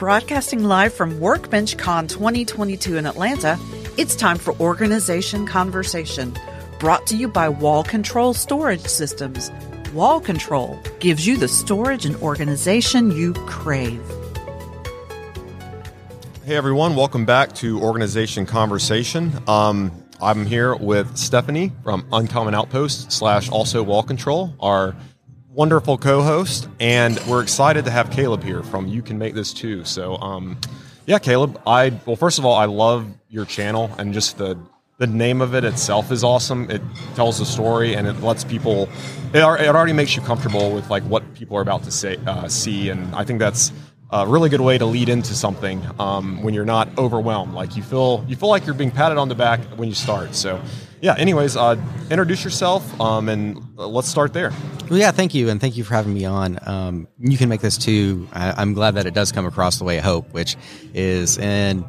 Broadcasting live from Workbench Con 2022 in Atlanta, it's time for Organization Conversation, brought to you by Wall Control Storage Systems. Wall Control gives you the storage and organization you crave. Hey everyone, welcome back to Organization Conversation. Um, I'm here with Stephanie from Uncommon Outpost slash also Wall Control, our wonderful co-host, and we're excited to have Caleb here from You Can Make This Too. So, um, yeah, Caleb, I well, first of all, I love your channel and just the the name of it itself is awesome. It tells the story and it lets people. It, it already makes you comfortable with like what people are about to say, uh, see, and I think that's a really good way to lead into something um, when you're not overwhelmed. Like you feel you feel like you're being patted on the back when you start. So, yeah. Anyways, uh, introduce yourself um, and let's start there. Well, yeah, thank you, and thank you for having me on. Um, you can make this too. I, am glad that it does come across the way I hope, which is and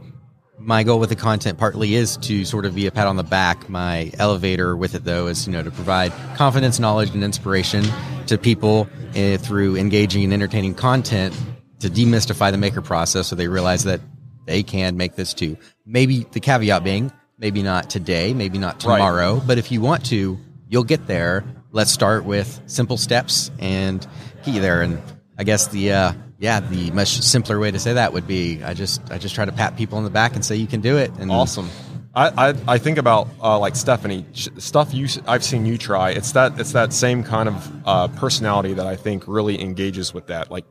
my goal with the content partly is to sort of be a pat on the back. My elevator with it, though, is you know to provide confidence, knowledge, and inspiration to people uh, through engaging and entertaining content to demystify the maker process, so they realize that they can make this too. Maybe the caveat being, maybe not today, maybe not tomorrow, right. but if you want to, you'll get there. Let's start with simple steps and get you there. And I guess the uh, yeah, the much simpler way to say that would be I just I just try to pat people on the back and say you can do it. And awesome. I, I, I think about uh, like Stephanie stuff you I've seen you try. It's that it's that same kind of uh, personality that I think really engages with that. Like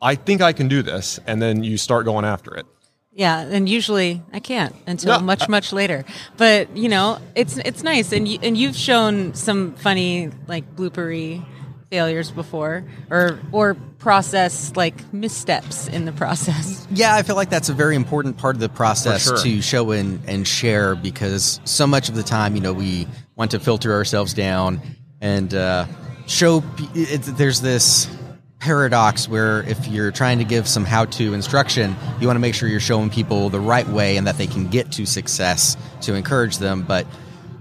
I think I can do this, and then you start going after it. Yeah, and usually I can't until no. much much later. But you know, it's it's nice, and you, and you've shown some funny like bloopery failures before or or process like missteps in the process yeah i feel like that's a very important part of the process sure. to show and, and share because so much of the time you know we want to filter ourselves down and uh, show it, there's this paradox where if you're trying to give some how-to instruction you want to make sure you're showing people the right way and that they can get to success to encourage them. But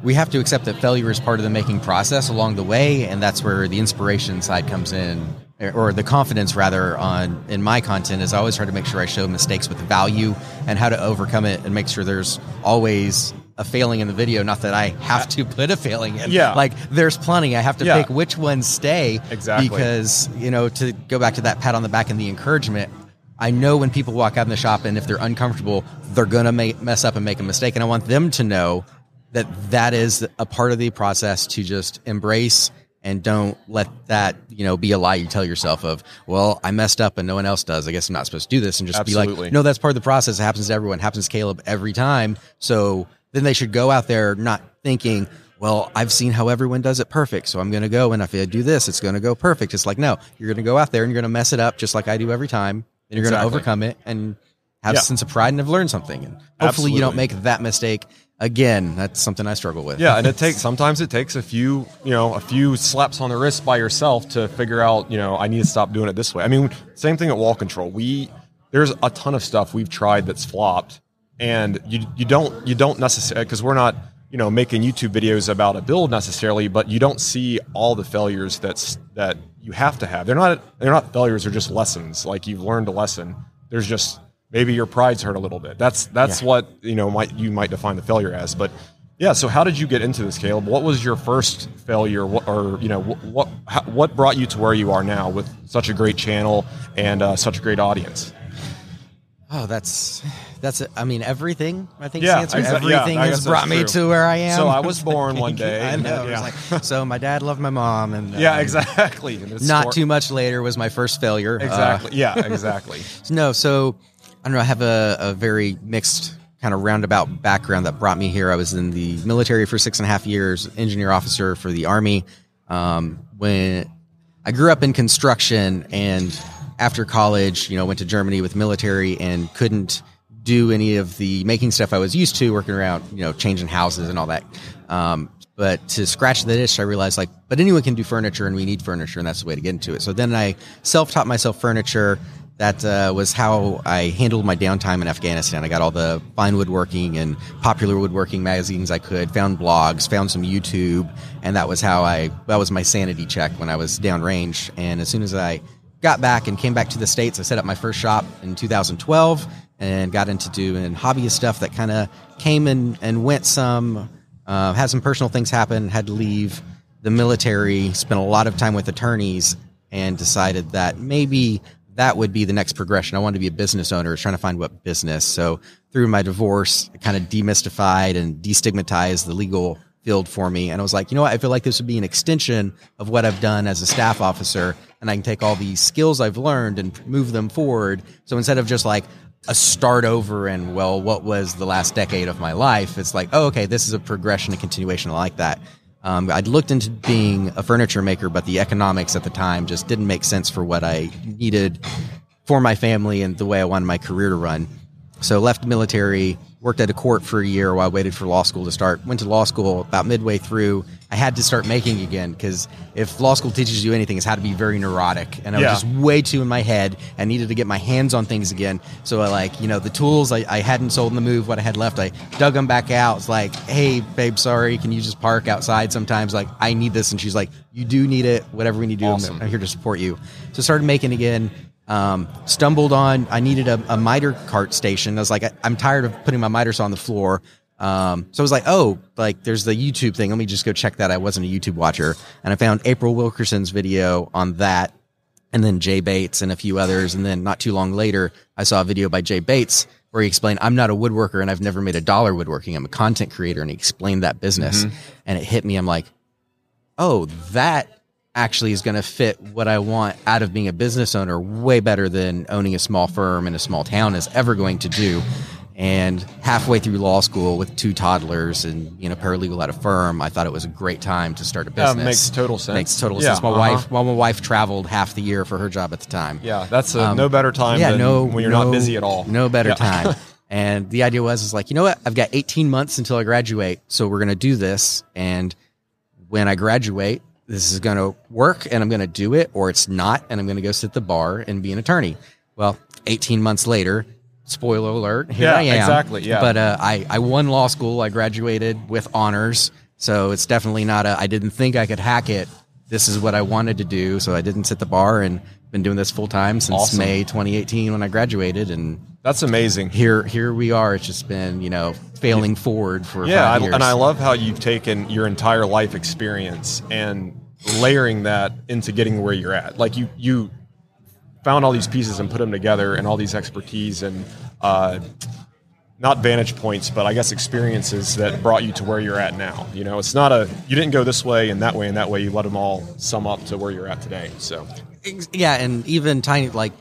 we have to accept that failure is part of the making process along the way, and that's where the inspiration side comes in, eh, or the confidence rather on in my content is I always try to make sure I show mistakes with value and how to overcome it and make sure there's always a failing in the video. Not that I have to put a failing in. Yeah. Like there's plenty. I have to yeah. pick which ones stay. Exactly. Because, you know, to go back to that pat on the back and the encouragement, I know when people walk out in the shop and if they're uncomfortable, they're going to mess up and make a mistake. And I want them to know that that is a part of the process to just embrace and don't let that you know be a lie you tell yourself of well i messed up and no one else does i guess i'm not supposed to do this and just Absolutely. be like no that's part of the process it happens to everyone it happens to caleb every time so then they should go out there not thinking well i've seen how everyone does it perfect so i'm going to go and if i do this it's going to go perfect it's like no you're going to go out there and you're going to mess it up just like i do every time and you're exactly. going to overcome it and have yeah. a sense of pride and have learned something and hopefully Absolutely. you don't make that mistake again, that's something I struggle with. Yeah, and it takes sometimes it takes a few, you know, a few slaps on the wrist by yourself to figure out, you know, I need to stop doing it this way. I mean, same thing at wall control. We there's a ton of stuff we've tried that's flopped, and you you don't you don't necessarily because we're not you know making YouTube videos about a build necessarily, but you don't see all the failures that's that you have to have. They're not they're not failures. They're just lessons. Like you've learned a lesson. There's just maybe your pride's hurt a little bit. That's that's yeah. what you know might you might define the failure as. But yeah, so how did you get into this, Caleb? What was your first failure, what, or you know what what brought you to where you are now with such a great channel and uh, such a great audience? Oh, that's that's. I mean, everything. I think yeah, answer. everything yeah, has brought me to where I am. So I was born one day. I know. Yeah. Like, so my dad loved my mom, and yeah, exactly. Not too much later was my first failure. Exactly. Uh, yeah, exactly. no, so I don't know. I have a, a very mixed kind of roundabout background that brought me here. I was in the military for six and a half years, engineer officer for the Army. Um, when I grew up in construction and after college, you know, went to Germany with military and couldn't do any of the making stuff I was used to, working around, you know, changing houses and all that. Um, but to scratch the itch, I realized like, but anyone can do furniture and we need furniture and that's the way to get into it. So then I self taught myself furniture that uh, was how I handled my downtime in Afghanistan. I got all the fine woodworking and popular woodworking magazines I could, found blogs, found some YouTube, and that was how I that was my sanity check when I was downrange. And as soon as I got back and came back to the states. I set up my first shop in 2012 and got into doing hobbyist stuff that kind of came and and went some. Uh, had some personal things happen. Had to leave the military. Spent a lot of time with attorneys and decided that maybe that would be the next progression. I wanted to be a business owner, trying to find what business. So through my divorce, kind of demystified and destigmatized the legal field for me. And I was like, you know what? I feel like this would be an extension of what I've done as a staff officer. And I can take all these skills I've learned and move them forward. So instead of just like a start over and, well, what was the last decade of my life? It's like, oh, okay, this is a progression, a continuation. Like that. Um, I'd looked into being a furniture maker, but the economics at the time just didn't make sense for what I needed for my family and the way I wanted my career to run. So left the military, worked at a court for a year while I waited for law school to start. Went to law school about midway through. I had to start making again because if law school teaches you anything, it's how to be very neurotic. And I Yeah. was just way too in my head. I needed to get my hands on things again. So I like, you know, the tools I, I hadn't sold in the move, what I had left, I dug them back out. It's like, hey, babe, sorry, can you just park outside sometimes? Like, I need this. And she's like, you do need it. Whatever we need to do, Awesome. I'm here to support you. So started making again. Um, stumbled on. I needed a, a miter cart station. I was like, I, I'm tired of putting my miters on the floor. Um, so I was like, oh, like there's the YouTube thing. Let me just go check that. I wasn't a YouTube watcher, and I found April Wilkerson's video on that, and then Jay Bates and a few others. And then not too long later, I saw a video by Jay Bates where he explained, I'm not a woodworker and I've never made a dollar woodworking. I'm a content creator, and he explained that business, and it hit me. I'm like, oh, that actually is going to fit what I want out of being a business owner way better than owning a small firm in a small town is ever going to do. And halfway through law school with two toddlers and you know paralegal at a firm, I thought it was a great time to start a Yeah, business. makes total sense. Makes total Yeah, sense. My uh-huh. wife, while my wife traveled half the year for her job at the time. Yeah, that's a, Um, no better time yeah, than no, when you're no- not busy at all. No better Yeah. time. And the idea was, is like, you know what? I've got 18 months until I graduate, so we're going to do this. And when I graduate, this is going to work, and I'm going to do it, or it's not, and I'm going to go sit at the bar and be an attorney. Well, 18 months later, spoiler alert, here Yeah, I am. exactly, yeah. But uh, I I won law school. I graduated with honors, so it's definitely not a. I didn't think I could hack it. This is what I wanted to do, so I didn't sit the bar and been doing this full time since Awesome. May 2018 when I graduated, and That's amazing. here here we are. It's just been you know failing forward for Yeah, I, and I love how you've taken your entire life experience and layering that into getting where you're at. Like you, you found all these pieces and put them together, and all these expertise and uh, not vantage points, but I guess experiences that brought you to where you're at now. You know, it's not a you didn't go this way and that way and that way. You let them all sum up to where you're at today. So yeah, and even tiny like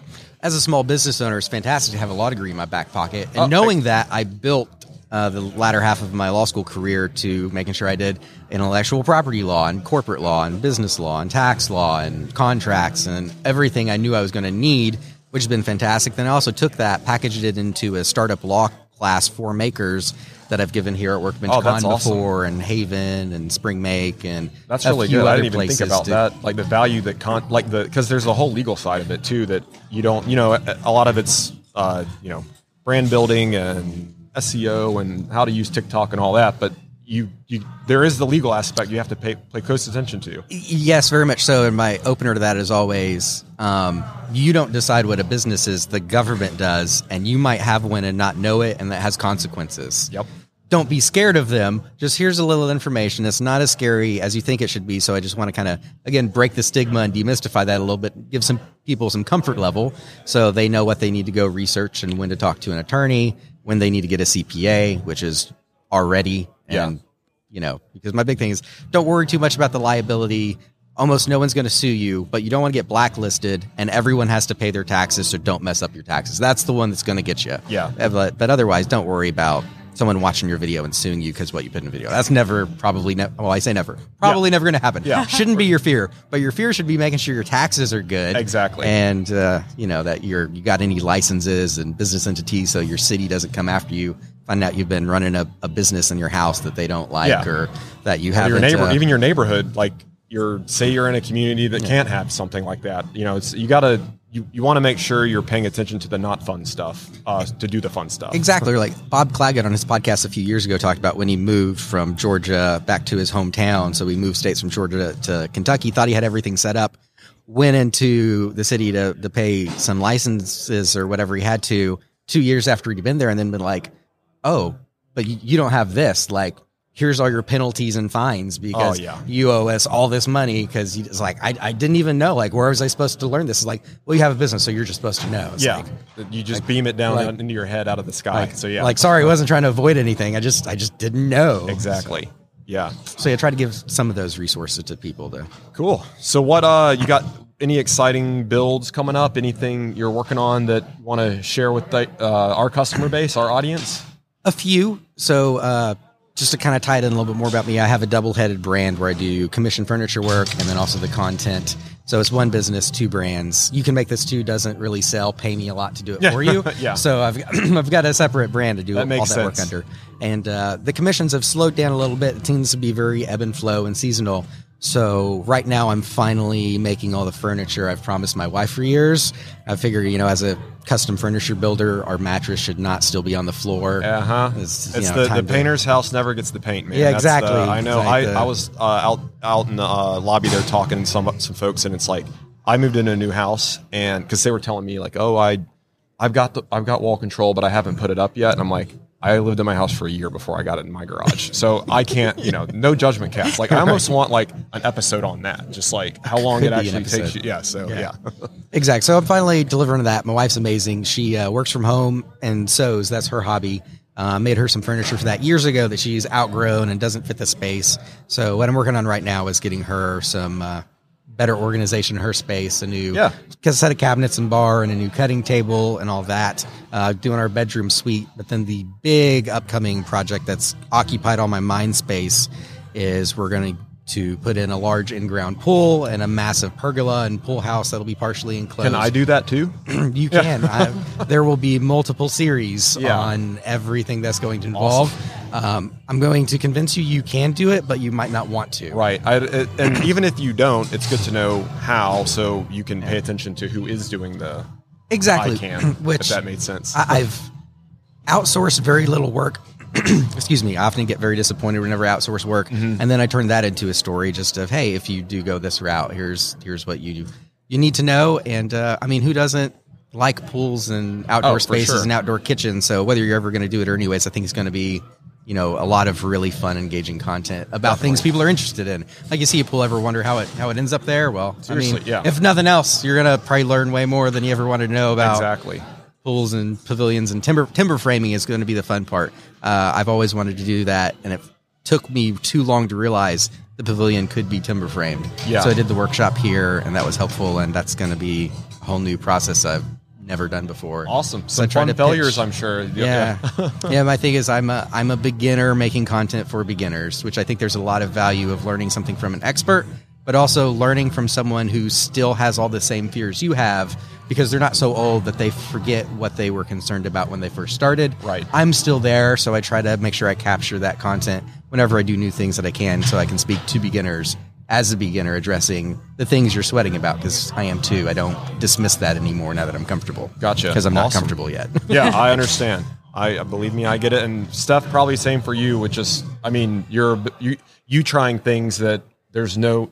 as a small business owner, it's fantastic to have a law degree in my back pocket. And Oh, knowing that, I built uh, the latter half of my law school career to making sure I did intellectual property law and corporate law and business law and tax law and contracts and everything I knew I was going to need, which has been fantastic. Then I also took that, packaged it into a startup law class for makers that I've given here at Workbench Oh, Con awesome. before and Haven and Spring Make and That's really good. I didn't even think about to- that. Like the value that con, like the because there's a whole legal side of it too that you don't. You know, a, a lot of it's uh, you know brand building and SEO and how to use TikTok and all that. But you you there is the legal aspect you have to pay pay close attention to. Yes, very much so. And my opener to that is always um, you don't decide what a business is, the government does, and you might have one and not know it, and that has consequences. Yep. Don't be scared of them. Just here's a little information. It's not as scary as you think it should be. So I just want to kind of, again, break the stigma and demystify that a little bit, give some people some comfort level so they know what they need to go research and when to talk to an attorney, when they need to get a CPA, which is already. Yeah. And you know, because my big thing is don't worry too much about the liability. Almost no one's going to sue you, but you don't want to get blacklisted, and everyone has to pay their taxes, so don't mess up your taxes. That's the one that's going to get you. Yeah. But, but otherwise, don't worry about someone watching your video and suing you because what you put in the video. That's never, probably, ne- well, I say never, probably never going to happen. Yeah. Shouldn't be your fear, but your fear should be making sure your taxes are good. Exactly. And, uh, you know, that you're, you got any licenses and business entities so your city doesn't come after you. Find out you've been running a, a business in your house that they don't like Yeah. or that you have your neighbor, even your neighborhood, like you're say you're in a community that can't have something like that. You know, it's you gotta you, you want to make sure you're paying attention to the not fun stuff uh, to do the fun stuff. Exactly. Like Bob Clagett on his podcast a few years ago talked about when he moved from Georgia back to his hometown. So he moved states from Georgia to Kentucky, thought he had everything set up. went into the city to to pay some licenses or whatever he had to two years after he'd been there, and then been like, "Oh, but you, you don't have this." Like, here's all your penalties and fines because Oh, yeah. you owe us all this money because it's like I, I didn't even know like where was I supposed to learn this? It's like, well, you have a business, so you're just supposed to know. It's Yeah, like, you just beam it down like- into your head out of the sky. like, so yeah, like sorry, I wasn't trying to avoid anything. I just I just didn't know exactly. Yeah, So yeah, try to give some of those resources to people to cool. So what? Uh, you got any exciting builds coming up? Anything you're working on that want to share with the, uh, our customer base, our audience? A few. So, uh, just to kind of tie it in a little bit more about me, I have a double headed brand where I do commission furniture work and then also the content. So it's one business, two brands. You can make this too. Doesn't really sell. Pay me a lot to do it Yeah. for you. Yeah. So I've got, I've got a separate brand to do That all that work under. And uh, the commissions have slowed down a little bit. It tends to be very ebb and flow and seasonal. So right now I'm finally making all the furniture I've promised my wife for years. I figure, you know, as a custom furniture builder, our mattress should not still be on the floor. Uh huh. It's, It's, know, the, the to- painter's house never gets the paint, man. Yeah, That's the- exactly. I know. Like the- I, I was uh, out out in the uh, lobby there talking to some some folks, and it's like I moved into a new house, and because they were telling me like, oh, I I've got the I've got wall control, but I haven't put it up yet, and I'm like. I lived in my house for a year before I got it in my garage, so I can't, you know, no judgment cast. Like I almost want like an episode on that, just like how long it actually takes you. Yeah, so yeah, Exactly. So I'm finally delivering that. My wife's amazing. She uh, works from home and sews. That's her hobby. Uh, made her some furniture for that years ago that she's outgrown and doesn't fit the space. So what I'm working on right now is getting her some uh, better organization in her space, a new Yeah. set of cabinets and bar, and a new cutting table and all that. Uh, doing our bedroom suite, but then the big upcoming project that's occupied all my mind space is we're going to to put in a large in-ground pool and a massive pergola and pool house that'll be partially enclosed. can I do that too? You can. I, there will be multiple series Yeah. on everything that's going to involve. Um, I'm going to convince you you can do it, but you might not want to. Right. I, it, and even if you don't, it's good to know how so you can pay attention to who is doing the Exactly. I can, Which if that made sense. I, I've outsourced very little work. Excuse me. I often get very disappointed whenever I outsource work, Mm-hmm. and then I turn that into a story just of hey, if you do go this route, here's here's what you you need to know. And uh, I mean, who doesn't like pools and outdoor Oh, spaces sure. and outdoor kitchens? So whether you're ever going to do it or anyways, I think it's going to be you know a lot of really fun, engaging content about things people are interested in. Like you see a pool, ever wonder how it how it ends up there? Well, I mean, yeah. if nothing else, you're gonna probably learn way more than you ever wanted to know about exactly. Pools and pavilions and timber timber framing is going to be the fun part. Uh, I've always wanted to do that, and it took me too long to realize the pavilion could be timber framed. Yeah. So I did the workshop here, and that was helpful, and that's going to be a whole new process I've never done before. Awesome. So Some fun to failures, pitch- I'm sure. Yeah, yeah. My thing is, I'm a I'm a beginner making content for beginners, which I think there's a lot of value of learning something from an expert, but also learning from someone who still has all the same fears you have because they're not so old that they forget what they were concerned about when they first started. Right. I'm still there, so I try to make sure I capture that content whenever I do new things that I can, so I can speak to beginners as a beginner addressing the things you're sweating about because I am too. I don't dismiss that anymore now that I'm comfortable. Gotcha. Because I'm not Awesome. comfortable yet. yeah, I understand. I believe me, I get it. And Steph, probably same for you. Which is, I mean, you're you you trying things that there's no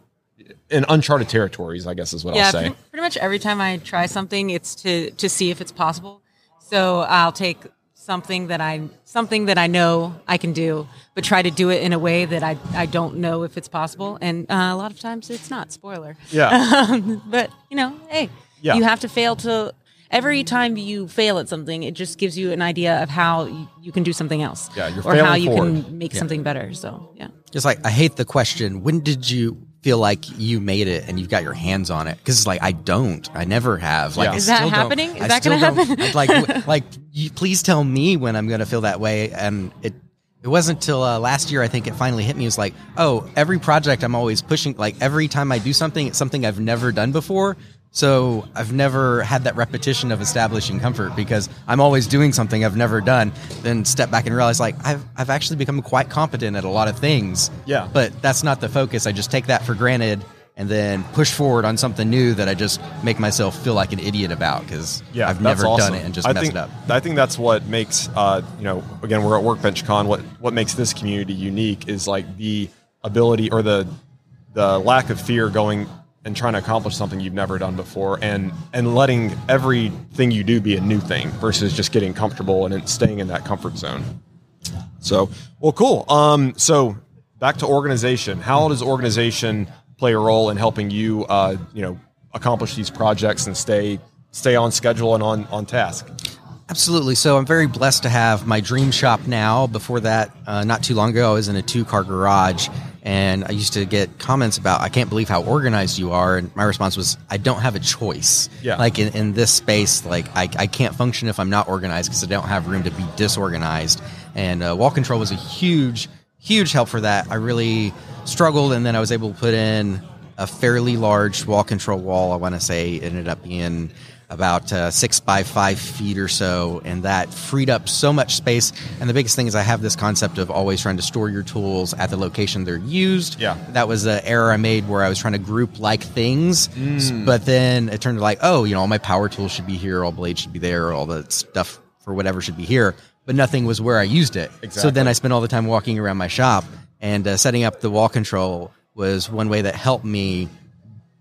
in uncharted territories. I guess is what yeah, I'll say. pretty, pretty much every time I try something, it's to to see if it's possible. So I'll take something that I something that I know I can do, but try to do it in a way that I I don't know if it's possible. And uh, a lot of times it's not. Spoiler. Yeah, But you know, hey, Yeah. you have to fail to. Every time you fail at something, it just gives you an idea of how you, you can do something else, Yeah, you're or how you forward. can make something better. So yeah. Just like I hate the question, when did you feel like you made it and you've got your hands on it? Because it's like I don't, I never have. Like Yeah. Is that happening? Is I that still gonna happen? Like, like, you, please tell me when I'm going to feel that way. And it, it wasn't till uh, last year I think it finally hit me. It was like, oh, every project I'm always pushing. Like every time I do something, it's something I've never done before. So I've never had that repetition of establishing comfort because I'm always doing something I've never done. Then step back and realize like I've I've actually become quite competent at a lot of things. Yeah. But that's not the focus. I just take that for granted and then push forward on something new that I just make myself feel like an idiot about because yeah, I've never awesome. done it and just I mess think, it up. I think that's what makes uh, you know again we're at Workbench Con. What what makes this community unique is like the ability or the the lack of fear going and trying to accomplish something you've never done before and and letting everything you do be a new thing versus just getting comfortable and staying in that comfort zone. So well cool. Um so back to organization. How does organization play a role in helping you uh you know accomplish these projects and stay stay on schedule and on on task? Absolutely. So I'm very blessed to have my dream shop now. Before that, uh, not too long ago, I was in a two car garage and I used to get comments about, I can't believe how organized you are. And my response was, I don't have a choice. Yeah. Like in, in this space, like I, I can't function if I'm not organized because I don't have room to be disorganized. And uh, wall control was a huge, huge help for that. I really struggled and then I was able to put in a fairly large wall control wall. I want to say it ended up being about uh, six by five feet or so, and that freed up so much space. And the biggest thing is I have this concept of always trying to store your tools at the location they're used. Yeah. that was an error I made where I was trying to group like things, but then it turned to like, oh, you know, all my power tools should be here, all blades should be there, all the stuff for whatever should be here, but nothing was where I used it. So then I spent all the time walking around my shop, and uh, setting up the wall control was one way that helped me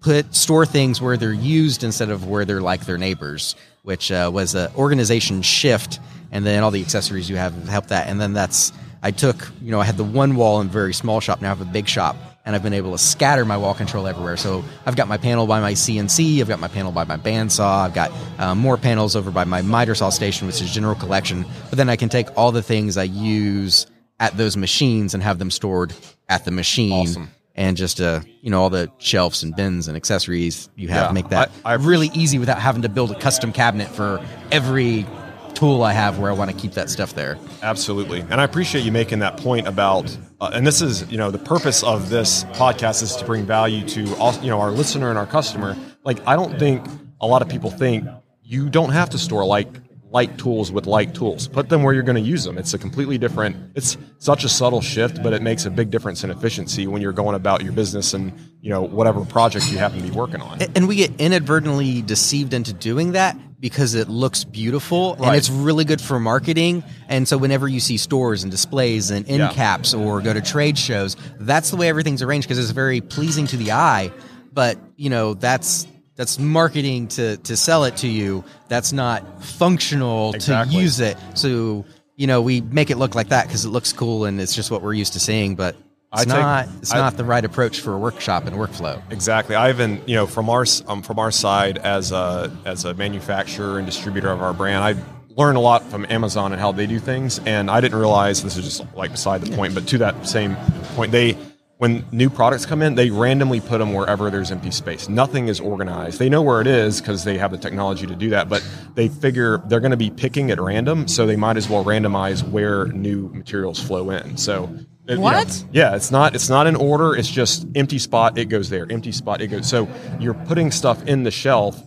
put store things where they're used instead of where they're like their neighbors, which uh, was an organization shift, and then all the accessories you have help that. And then that's I took you know I had the one wall in a very small shop. Now I have a big shop, and I've been able to scatter my wall control everywhere. So I've got my panel by my CNC, I've got my panel by my bandsaw, I've got uh, more panels over by my miter saw station, which is general collection. But then I can take all the things I use at those machines and have them stored at the machine Awesome. And just uh you know all the shelves and bins and accessories you have Yeah, make that I- I really easy without having to build a custom cabinet for every tool I have where I want to keep that stuff there. Absolutely. And I appreciate you making that point about, uh, and this is, you know, the purpose of this podcast is to bring value to, all, you know, our listener and our customer. Like, I don't think a lot of people think you don't have to store like like tools with like tools. Put them where you're going to use them. It's a completely different, it's such a subtle shift, but it makes a big difference in efficiency when you're going about your business and, you know, whatever project you happen to be working on. And we get inadvertently deceived into doing that because it looks beautiful Right. and it's really good for marketing. And so whenever you see stores and displays and end Yeah. caps or go to trade shows, that's the way everything's arranged because it's very pleasing to the eye. But you know that's that's marketing to to sell it to you. That's not functional Exactly. to use it. So you know we make it look like that because it looks cool and it's just what we're used to seeing. But it's take- not it's I- not the right approach for a workshop and workflow. Exactly. I even, you know, from our um, from our side as a as a manufacturer and distributor of our brand, I learned a lot from Amazon and how they do things, and I didn't realize this is just like beside the point, but to that same point, they when new products come in, they randomly put them wherever there's empty space. Nothing is organized. They know where it is because they have the technology to do that, but they figure they're going to be picking at random, so they might as well randomize where new materials flow in. So it- you know, What? yeah, it's not it's not in order. It's just empty spot. It goes there. Empty spot. It goes. So you're putting stuff in the shelf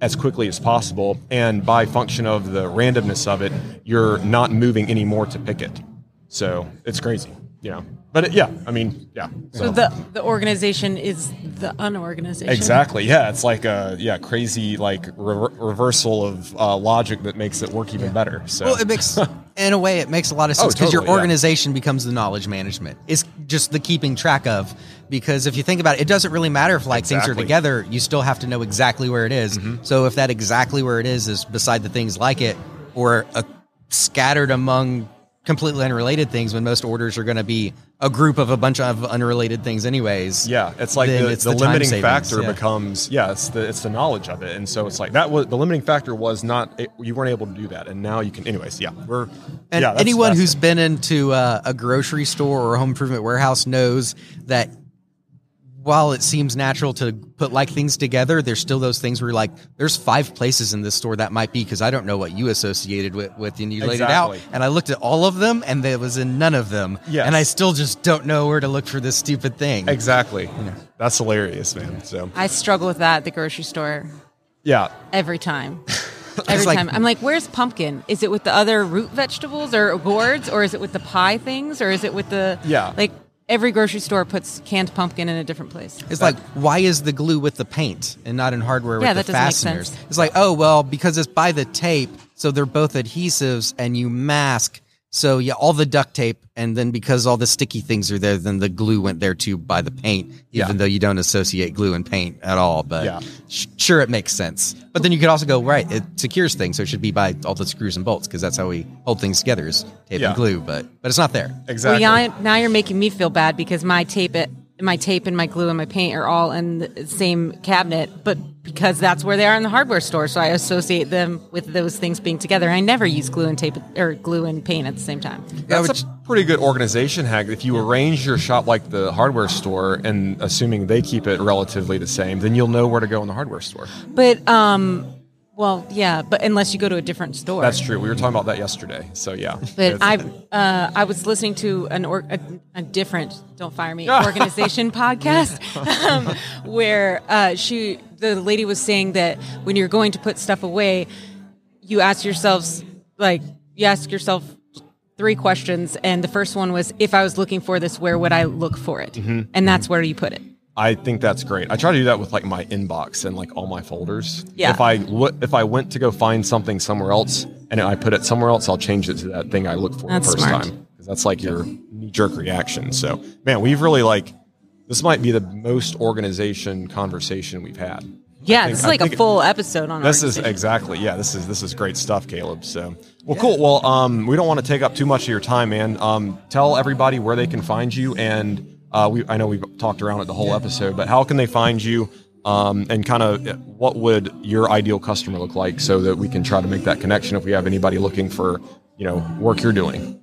as quickly as possible, and by function of the randomness of it, you're not moving anymore to pick it. So it's crazy, you know. But it, yeah, I mean, yeah. So the the organization is the unorganization. Exactly. Yeah, it's like a yeah crazy like rever- reversal of uh, logic that makes it work even better. So Well, it makes, in a way, it makes a lot of sense because Oh, totally, your yeah. organization becomes the knowledge management. It's just the keeping track of. Because if you think about it, it doesn't really matter if like things are Mm-hmm. together. You still have to know exactly where it is. So if that exactly where it is is beside the things like it, or uh, scattered among completely unrelated things, when most orders are going to be a group of a bunch of unrelated things, anyways. Yeah, it's like the, it's the, the limiting savings, factor yeah. becomes yeah, it's the it's the knowledge of it, and so it's like that was the limiting factor was not it, you weren't able to do that, and now you can. Anyways, yeah, we're And yeah, that's- anyone that's who's it. been into uh, a grocery store or a home improvement warehouse knows that while it seems natural to put like things together, there's still those things where you're like, there's five places in this store that might be because I don't know what you associated with, with and you laid it out. And I looked at all of them and there was in none of them. Yes. And I still just don't know where to look for this stupid thing. exactly. That's hilarious, man. So I struggle with that at the grocery store yeah, every time. Every like- time. I'm like, where's pumpkin? Is it with the other root vegetables or gourds or is it with the pie things or is it with the Yeah. like every grocery store puts canned pumpkin in a different place. It's like, why is the glue with the paint and not in hardware Yeah, with that the fasteners? sense. It's like, oh, well, because it's by the tape, so they're both adhesives and you mask So yeah, all the duct tape, and then because all the sticky things are there, then the glue went there too by the paint, even Yeah. though you don't associate glue and paint at all. But Yeah. sh- sure, it makes sense. But then you could also go right, it secures things, so it should be by all the screws and bolts because that's how we hold things together is tape Yeah. and glue. But but it's not there. Exactly. Well, yeah, now you're making me feel bad because my tape, it, my tape and my glue and my paint are all in the same cabinet, but because that's where they are in the hardware store, so I associate them with those things being together. I never use glue and tape or glue and paint at the same time. That's which- a pretty good organization hack. If you arrange your shop like the hardware store, and assuming they keep it relatively the same, then you'll know where to go in the hardware store. But um, well, yeah, but unless you go to a different store. That's true. We were talking about that yesterday. So yeah. But I uh, I was listening to an or, a, a different don't fire me organization podcast um, where uh, she the lady was saying that when you're going to put stuff away, you ask yourselves like you ask yourself three questions, and the first one was if I was looking for this, where would I look for it? Mm-hmm. And that's where you put it. I think that's great. I try to do that with like my inbox and like all my folders. Yeah. If I w- if I went to go find something somewhere else and I put it somewhere else, I'll change it to that thing I look for That's the first smart. time because that's like your knee jerk reaction. So man, we've really like this might be the most organization conversation we've had. Yeah, think- this is like a full episode on This is exactly yeah. This is this is great stuff, Caleb. So well, cool. Well, um, we don't want to take up too much of your time, man. Um, tell everybody where they can find you, and uh, we I know we've talked around it the whole episode, but how can they find you? Um, and kind of what would your ideal customer look like, so that we can try to make that connection if we have anybody looking for you know work you're doing.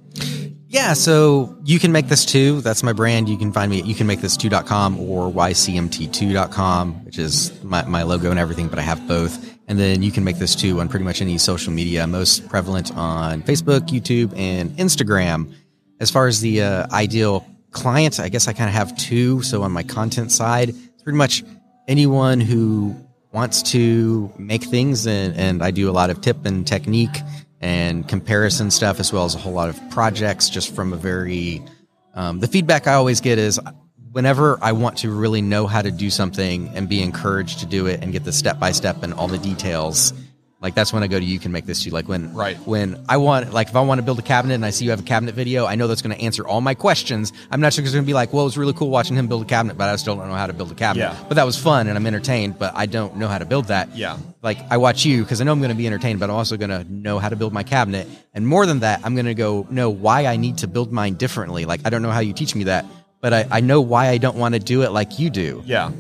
Yeah, so you can make this too. That's my brand. You can find me at you can make this 2.com or ycmt2.com, which is my, my logo and everything, but I have both. And then you can make this too on pretty much any social media, most prevalent on Facebook, YouTube, and Instagram. As far as the uh, ideal client, I guess I kind of have two. So on my content side, pretty much anyone who wants to make things, and, and I do a lot of tip and technique and comparison stuff, as well as a whole lot of projects, just from a very um, the feedback I always get is whenever I want to really know how to do something and be encouraged to do it and get the step by step and all the details. Like that's when I go to you can make this too. Like when Right. when I want like if I want to build a cabinet and I see you have a cabinet video, I know that's going to answer all my questions. I'm not sure it's going to be like, well, it was really cool watching him build a cabinet, but I still don't know how to build a cabinet. Yeah. But that was fun and I'm entertained, but I don't know how to build that. Yeah. Like I watch you because I know I'm going to be entertained, but I'm also going to know how to build my cabinet. And more than that, I'm going to go know why I need to build mine differently. Like I don't know how you teach me that, but I, I know why I don't want to do it like you do Yeah,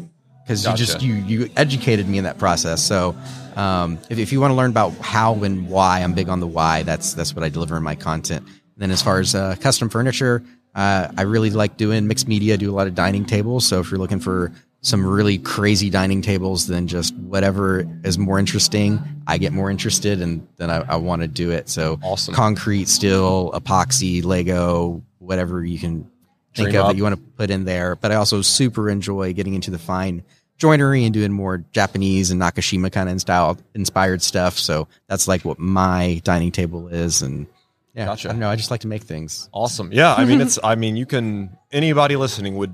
because Gotcha. you just you you educated me in that process. So um, if, if you want to learn about how and why, I'm big on the why. That's that's what I deliver in my content. then as far as uh, custom furniture, uh, I really like doing mixed media. Do a lot of dining tables. So if you're looking for some really crazy dining tables, then just whatever is more interesting, I get more interested, and then I, I want to do it. So Awesome. concrete, steel, epoxy, Lego, whatever you can think Dream of up. that you want to put in there. But I also super enjoy getting into the fine joinery and doing more Japanese and Nakashima kind of style inspired stuff. So that's like what my dining table is. And yeah, Gotcha. I don't know. I just like to make things. awesome. Yeah, I mean it's I mean you can anybody listening would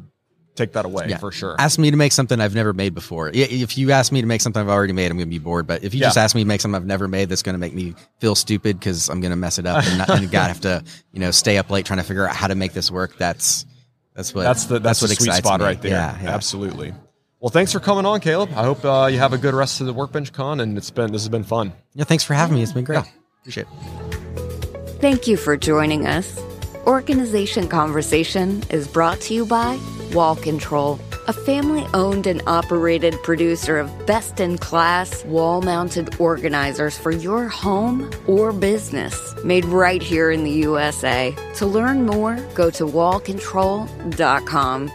take that away Yeah. for sure. Ask me to make something I've never made before. If you ask me to make something I've already made, I'm going to be bored. But if you Yeah. just ask me to make something I've never made, that's going to make me feel stupid because I'm going to mess it up and, not, and God have to, you know, stay up late trying to figure out how to make this work. That's that's what That's the that's, what the sweet spot me. right there. Yeah, yeah. Absolutely. Well, thanks for coming on, Caleb. I hope uh, you have a good rest of the Workbench Con, and it's been this has been fun. Yeah, thanks for having me. It's been great. Yeah, Appreciate it. Thank you for joining us. Organization Conversation is brought to you by Wall Control, a family owned and operated producer of best in class wall mounted organizers for your home or business, made right here in the USA. To learn more, go to wallcontrol.com.